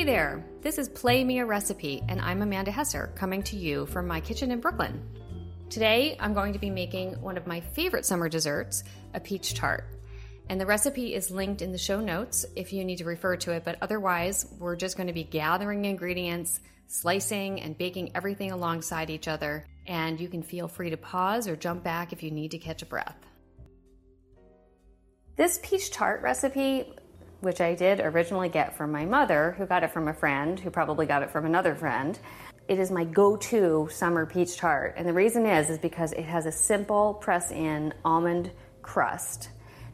Hey there, this is Play Me a Recipe, and I'm Amanda Hesser coming to you from my kitchen in Brooklyn. Today, I'm going to be making one of my favorite summer desserts, a peach tart. And the recipe is linked in the show notes if you need to refer to it, but otherwise, we're just going to be gathering ingredients, slicing, and baking everything alongside each other. And you can feel free to pause or jump back if you need to catch a breath. This peach tart recipe which I did originally get from my mother, who got it from a friend, who probably got it from another friend. It is my go-to summer peach tart, and the reason is is because it has a simple press-in almond crust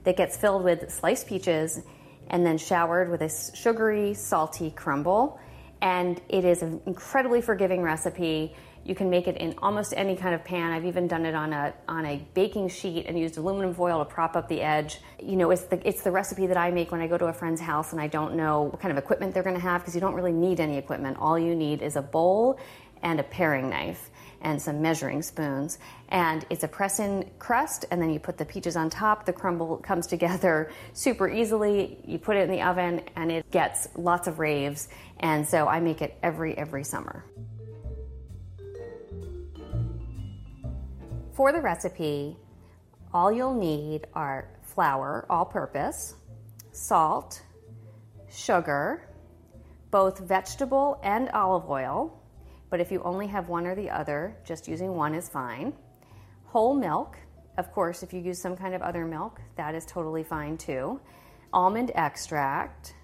that gets filled with sliced peaches and then showered with a sugary, salty crumble. And it is an incredibly forgiving recipe. You can make it in almost any kind of pan. I've even done it on a on a baking sheet and used aluminum foil to prop up the edge. You know, it's the it's the recipe that I make when I go to a friend's house and I don't know what kind of equipment they're going to have because you don't really need any equipment. All you need is a bowl and a paring knife and some measuring spoons. And it's a press in crust, and then you put the peaches on top. The crumble comes together super easily. You put it in the oven, and it gets lots of raves. And so I make it every, every summer. For the recipe, all you'll need are flour, all purpose, salt, sugar, both vegetable and olive oil, but if you only have one or the other, just using one is fine. Whole milk, of course, if you use some kind of other milk, that is totally fine too. Almond extract,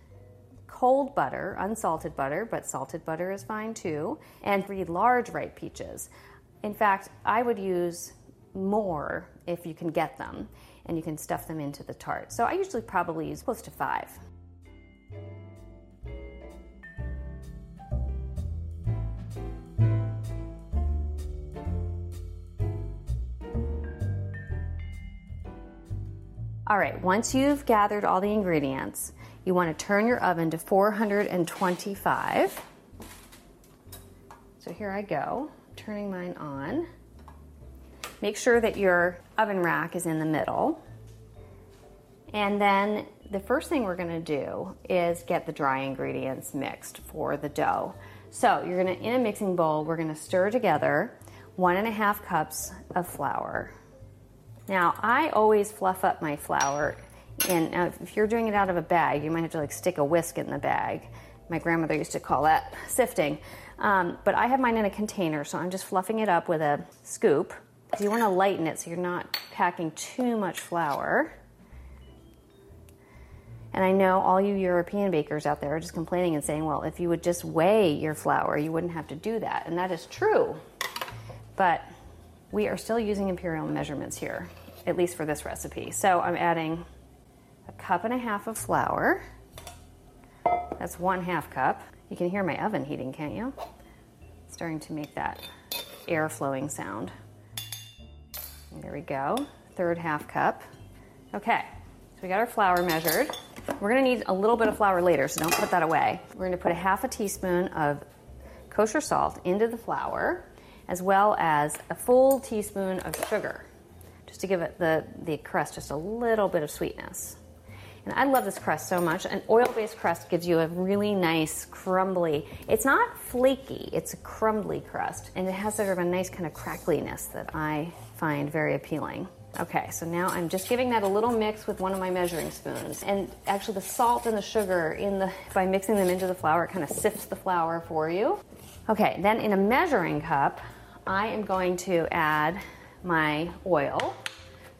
cold butter, unsalted butter, but salted butter is fine too, and three large ripe peaches. In fact, I would use more if you can get them and you can stuff them into the tart. So I usually probably use close to five. All right, once you've gathered all the ingredients, you want to turn your oven to 425. So here I go, turning mine on. Make sure that your oven rack is in the middle. And then the first thing we're gonna do is get the dry ingredients mixed for the dough. So you're gonna, in a mixing bowl, we're gonna stir together one and a half cups of flour. Now, I always fluff up my flour. And if you're doing it out of a bag, you might have to like stick a whisk in the bag. My grandmother used to call that sifting. Um, but I have mine in a container, so I'm just fluffing it up with a scoop. You want to lighten it so you're not packing too much flour. And I know all you European bakers out there are just complaining and saying, well, if you would just weigh your flour, you wouldn't have to do that. And that is true. But we are still using imperial measurements here, at least for this recipe. So I'm adding a cup and a half of flour. That's one half cup. You can hear my oven heating, can't you? starting to make that air flowing sound. There we go. Third half cup. Okay, so we got our flour measured. We're gonna need a little bit of flour later, so don't put that away. We're gonna put a half a teaspoon of kosher salt into the flour, as well as a full teaspoon of sugar, just to give it the, the crust just a little bit of sweetness. And I love this crust so much. An oil-based crust gives you a really nice crumbly. It's not flaky, it's a crumbly crust. And it has sort of a nice kind of crackliness that I find very appealing. Okay, so now I'm just giving that a little mix with one of my measuring spoons. And actually the salt and the sugar in the by mixing them into the flour, kind of sifts the flour for you. Okay, then in a measuring cup, I am going to add my oil.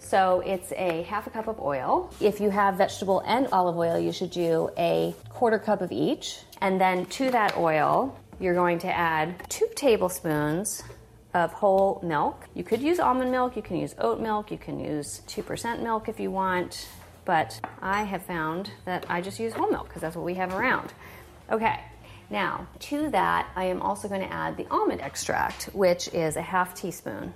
So it's a half a cup of oil. If you have vegetable and olive oil, you should do a quarter cup of each. And then to that oil, you're going to add two tablespoons of whole milk. You could use almond milk, you can use oat milk, you can use 2% milk if you want, but I have found that I just use whole milk because that's what we have around. Okay, now to that, I am also going to add the almond extract, which is a half teaspoon.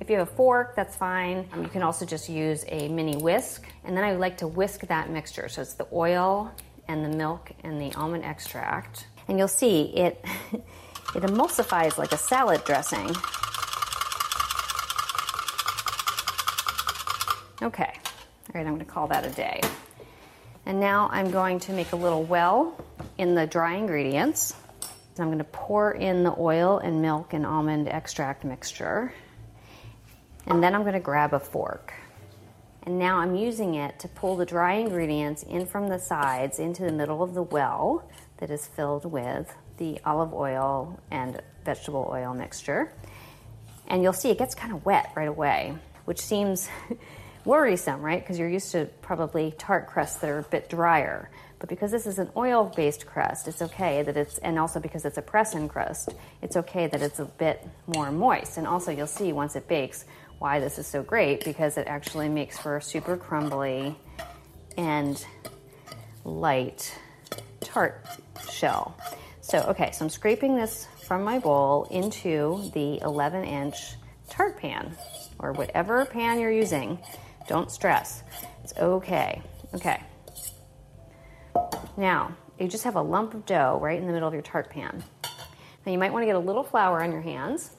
If you have a fork, that's fine. Um, you can also just use a mini whisk, and then I would like to whisk that mixture. So it's the oil and the milk and the almond extract. And you'll see it It emulsifies like a salad dressing. Okay, all right, I'm gonna call that a day. And now I'm going to make a little well in the dry ingredients. I'm gonna pour in the oil and milk and almond extract mixture. And then I'm gonna grab a fork. And now I'm using it to pull the dry ingredients in from the sides into the middle of the well that is filled with the olive oil and vegetable oil mixture. And you'll see it gets kind of wet right away, which seems worrisome, right? Because you're used to probably tart crusts that are a bit drier. But because this is an oil based crust, it's okay that it's, and also because it's a press in crust, it's okay that it's a bit more moist. And also, you'll see once it bakes why this is so great because it actually makes for a super crumbly and light tart shell. So, okay, so I'm scraping this from my bowl into the 11 inch tart pan or whatever pan you're using. Don't stress. It's okay. Okay. Now, you just have a lump of dough right in the middle of your tart pan. Now, you might want to get a little flour on your hands.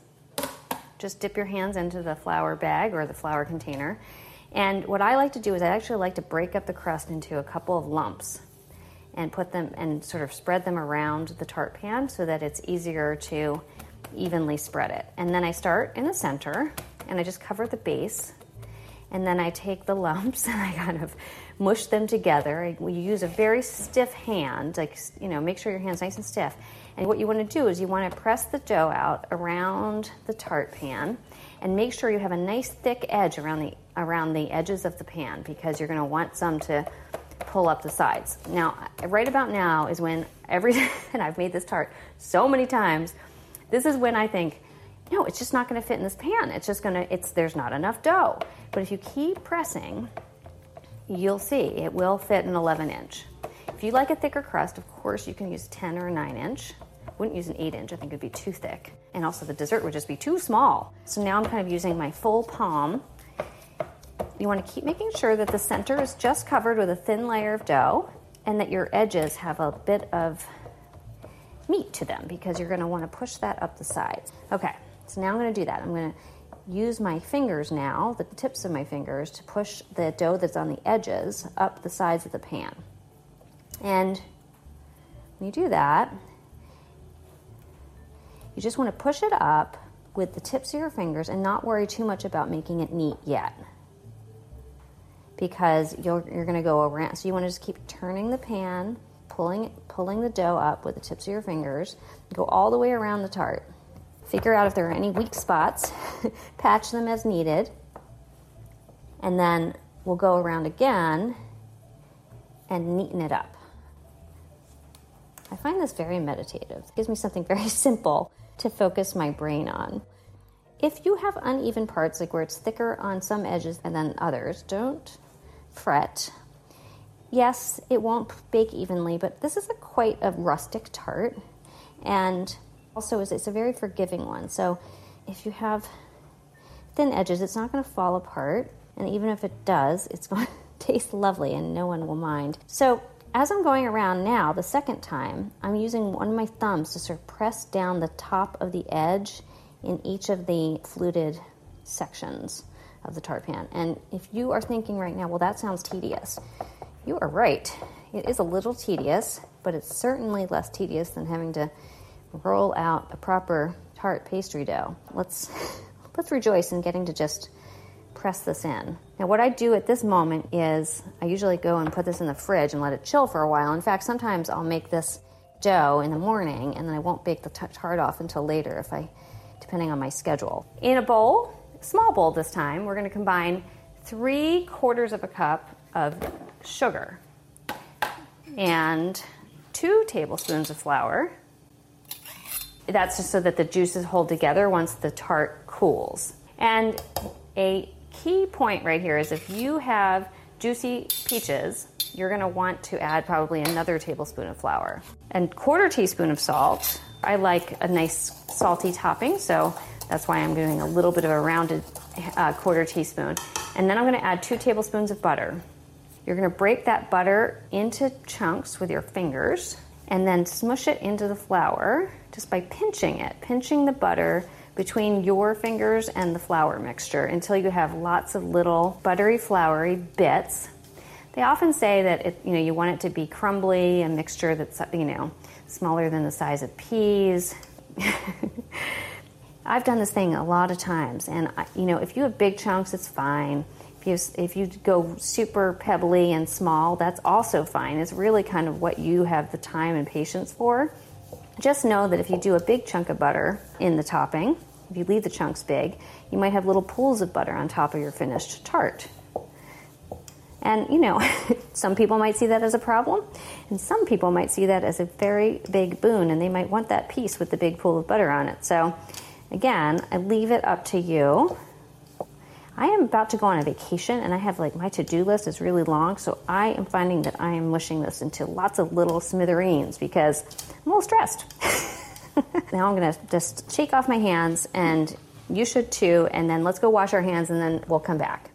Just dip your hands into the flour bag or the flour container. And what I like to do is I actually like to break up the crust into a couple of lumps and put them and sort of spread them around the tart pan so that it's easier to evenly spread it. And then I start in the center and I just cover the base. And then I take the lumps and I kind of mush them together. We use a very stiff hand, like, you know, make sure your hand's nice and stiff. And what you want to do is you want to press the dough out around the tart pan and make sure you have a nice thick edge around the around the edges of the pan because you're going to want some to pull up the sides. Now, right about now is when every, and I've made this tart so many times, this is when I think, no, it's just not going to fit in this pan. It's just going to, it's, there's not enough dough. But if you keep pressing, you'll see it will fit an 11 inch. If you like a thicker crust, of course, you can use 10 or 9 inch. Wouldn't use an 8 inch, I think it'd be too thick. And also the dessert would just be too small. So now I'm kind of using my full palm you want to keep making sure that the center is just covered with a thin layer of dough and that your edges have a bit of meat to them because you're going to want to push that up the sides. Okay, so now I'm going to do that. I'm going to use my fingers now, the tips of my fingers, to push the dough that's on the edges up the sides of the pan. And when you do that, you just want to push it up with the tips of your fingers and not worry too much about making it neat yet because you're, you're going to go around. So you want to just keep turning the pan, pulling, pulling the dough up with the tips of your fingers, go all the way around the tart. Figure out if there are any weak spots, patch them as needed, and then we'll go around again and neaten it up. I find this very meditative. It gives me something very simple to focus my brain on. If you have uneven parts, like where it's thicker on some edges and then others, don't fret. Yes, it won't bake evenly, but this is a quite a rustic tart, and also it's a very forgiving one. So if you have thin edges, it's not going to fall apart, and even if it does, it's going to taste lovely, and no one will mind. So as I'm going around now, the second time, I'm using one of my thumbs to sort of press down the top of the edge in each of the fluted sections of the tart pan. And if you are thinking right now, well, that sounds tedious, you are right. It is a little tedious, but it's certainly less tedious than having to roll out a proper tart pastry dough. Let's let's rejoice in getting to just press this in. Now, what I do at this moment is I usually go and put this in the fridge and let it chill for a while. In fact, sometimes I'll make this dough in the morning and then I won't bake the tart off until later if I depending on my schedule. In a bowl, small bowl this time, we're going to combine 3 quarters of a cup of sugar and 2 tablespoons of flour. That's just so that the juices hold together once the tart cools. And a key point right here is if you have juicy peaches, you're going to want to add probably another tablespoon of flour and quarter teaspoon of salt. I like a nice salty topping, so that's why I'm doing a little bit of a rounded uh, quarter teaspoon. And then I'm going to add two tablespoons of butter. You're going to break that butter into chunks with your fingers and then smush it into the flour just by pinching it, pinching the butter between your fingers and the flour mixture until you have lots of little buttery, floury bits. They often say that it, you know you want it to be crumbly, a mixture that's you know smaller than the size of peas. I've done this thing a lot of times, and I, you know if you have big chunks, it's fine. If you if you go super pebbly and small, that's also fine. It's really kind of what you have the time and patience for. Just know that if you do a big chunk of butter in the topping, if you leave the chunks big, you might have little pools of butter on top of your finished tart. And you know, some people might see that as a problem, and some people might see that as a very big boon, and they might want that piece with the big pool of butter on it. So, again, I leave it up to you. I am about to go on a vacation, and I have like my to do list is really long, so I am finding that I am mushing this into lots of little smithereens because I'm a little stressed. now I'm going to just shake off my hands, and you should too, and then let's go wash our hands, and then we'll come back.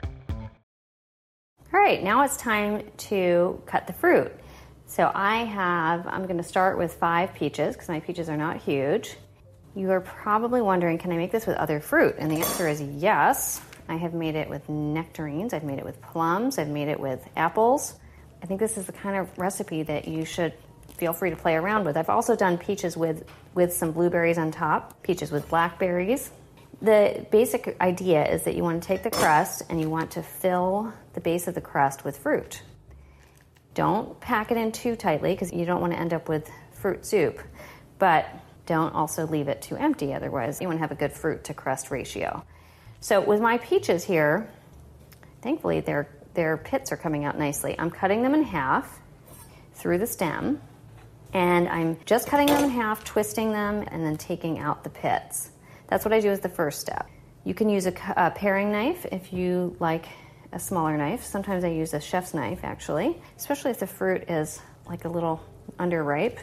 All right, now it's time to cut the fruit. So I have, I'm going to start with five peaches because my peaches are not huge. You are probably wondering, can I make this with other fruit? And the answer is yes. I have made it with nectarines, I've made it with plums, I've made it with apples. I think this is the kind of recipe that you should feel free to play around with. I've also done peaches with, with some blueberries on top, peaches with blackberries, the basic idea is that you want to take the crust and you want to fill the base of the crust with fruit. Don't pack it in too tightly because you don't want to end up with fruit soup, but don't also leave it too empty, otherwise, you want to have a good fruit to crust ratio. So, with my peaches here, thankfully their, their pits are coming out nicely. I'm cutting them in half through the stem, and I'm just cutting them in half, twisting them, and then taking out the pits. That's what I do as the first step. You can use a, a paring knife if you like a smaller knife. Sometimes I use a chef's knife actually, especially if the fruit is like a little underripe.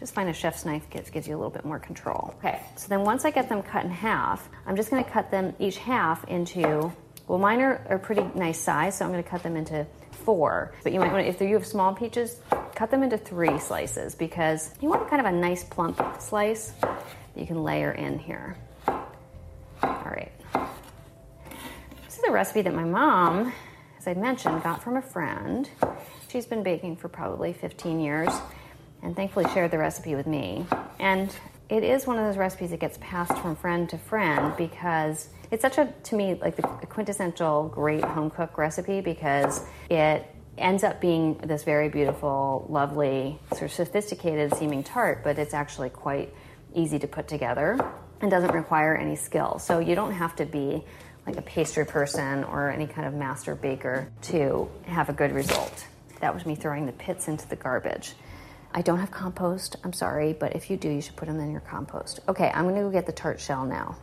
Just find a chef's knife gives, gives you a little bit more control. Okay, so then once I get them cut in half, I'm just gonna cut them each half into, well, mine are, are pretty nice size, so I'm gonna cut them into four. But you might wanna, if you have small peaches, cut them into three slices because you want kind of a nice plump slice that you can layer in here. All right. This a recipe that my mom, as I mentioned, got from a friend. She's been baking for probably 15 years and thankfully shared the recipe with me. And it is one of those recipes that gets passed from friend to friend because it's such a, to me, like the quintessential great home cook recipe because it ends up being this very beautiful, lovely, sort of sophisticated seeming tart, but it's actually quite easy to put together and doesn't require any skill. So you don't have to be like a pastry person or any kind of master baker to have a good result. That was me throwing the pits into the garbage. I don't have compost, I'm sorry, but if you do, you should put them in your compost. Okay, I'm gonna go get the tart shell now.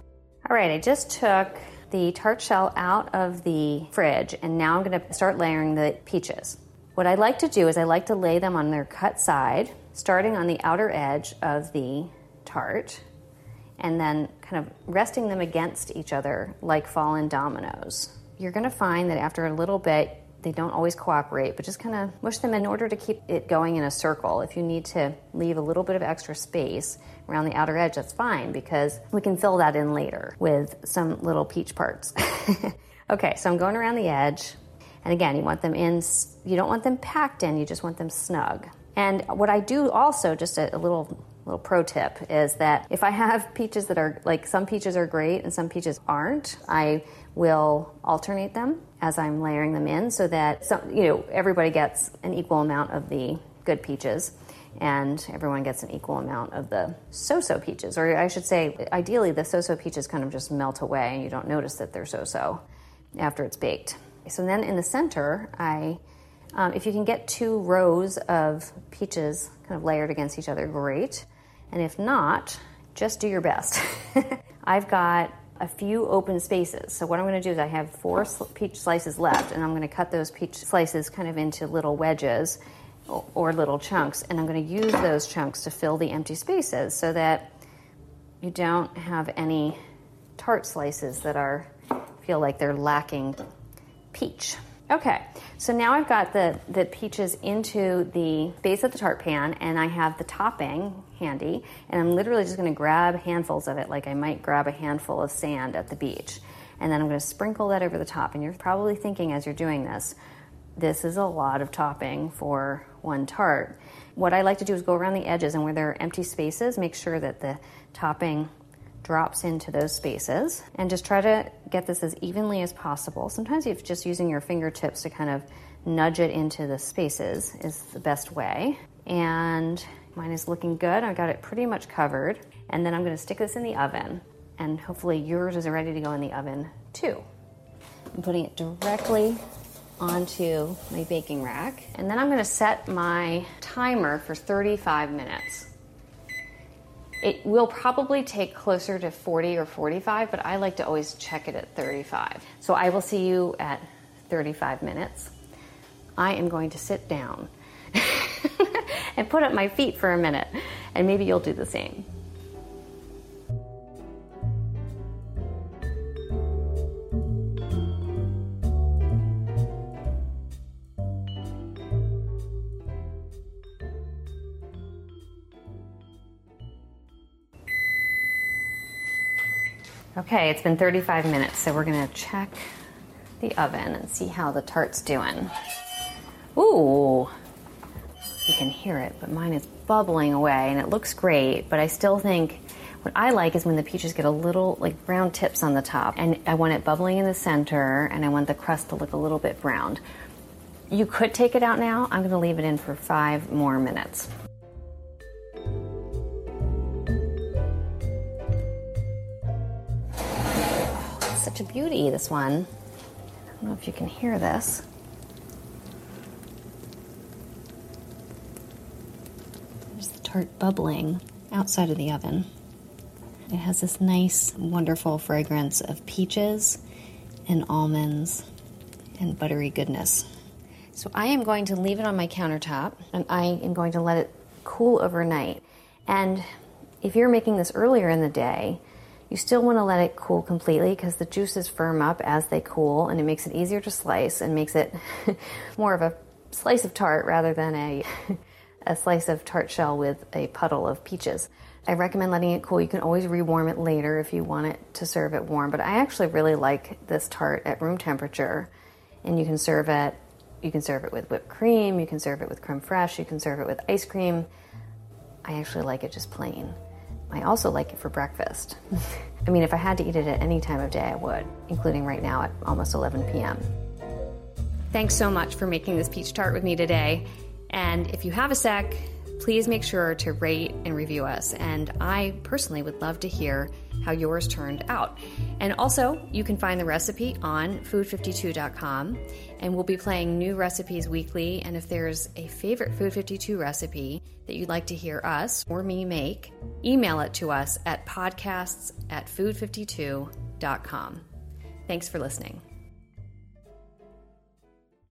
All right, I just took the tart shell out of the fridge and now I'm gonna start layering the peaches. What I like to do is I like to lay them on their cut side, starting on the outer edge of the tart and then kind of resting them against each other like fallen dominoes. You're going to find that after a little bit, They don't always cooperate, but just kind of mush them in order to keep it going in a circle. If you need to leave a little bit of extra space around the outer edge, that's fine because we can fill that in later with some little peach parts. okay, so I'm going around the edge. And again, you want them in, you don't want them packed in, you just want them snug. And what I do also, just a, a little little pro tip is that if I have peaches that are like some peaches are great and some peaches aren't, I will alternate them as I'm layering them in so that some, you know everybody gets an equal amount of the good peaches and everyone gets an equal amount of the so-so peaches or I should say ideally the so-so peaches kind of just melt away and you don't notice that they're so-so after it's baked. So then in the center, I um, if you can get two rows of peaches kind of layered against each other, great. And if not, just do your best. I've got a few open spaces. So what I'm going to do is I have four peach slices left, and I'm going to cut those peach slices kind of into little wedges or little chunks, and I'm going to use those chunks to fill the empty spaces so that you don't have any tart slices that are feel like they're lacking peach. Okay, so now I've got the, the peaches into the base of the tart pan and I have the topping handy and I'm literally just gonna grab handfuls of it like I might grab a handful of sand at the beach. And then I'm gonna sprinkle that over the top. And you're probably thinking as you're doing this, this is a lot of topping for one tart. What I like to do is go around the edges and where there are empty spaces, make sure that the topping drops into those spaces and just try to get this as evenly as possible. Sometimes you're just using your fingertips to kind of nudge it into the spaces is the best way. And mine is looking good. I've got it pretty much covered. And then I'm going to stick this in the oven and hopefully yours is ready to go in the oven too. I'm putting it directly onto my baking rack. And then I'm going to set my timer for 35 minutes. It will probably take closer to 40 or 45, but I like to always check it at 35. So I will see you at 35 minutes. I am going to sit down and put up my feet for a minute, and maybe you'll do the same. Okay, it's been 35 minutes, so we're gonna check the oven and see how the tart's doing. Ooh, you can hear it, but mine is bubbling away and it looks great, but I still think what I like is when the peaches get a little like brown tips on the top and I want it bubbling in the center and I want the crust to look a little bit browned. You could take it out now. I'm gonna leave it in for five more minutes. Such a beauty, this one. I don't know if you can hear this. There's the tart bubbling outside of the oven. It has this nice, wonderful fragrance of peaches and almonds and buttery goodness. So I am going to leave it on my countertop and I am going to let it cool overnight. And if you're making this earlier in the day, you still want to let it cool completely because the juices firm up as they cool and it makes it easier to slice and makes it more of a slice of tart rather than a, a slice of tart shell with a puddle of peaches. I recommend letting it cool. You can always rewarm it later if you want it to serve it warm, but I actually really like this tart at room temperature. And you can serve it you can serve it with whipped cream, you can serve it with creme fraiche, you can serve it with ice cream. I actually like it just plain. I also like it for breakfast. I mean, if I had to eat it at any time of day, I would, including right now at almost 11 p.m. Thanks so much for making this peach tart with me today. And if you have a sec, please make sure to rate and review us. And I personally would love to hear how yours turned out. And also, you can find the recipe on food52.com. And we'll be playing new recipes weekly. And if there's a favorite Food 52 recipe that you'd like to hear us or me make, email it to us at podcasts at food52.com. Thanks for listening.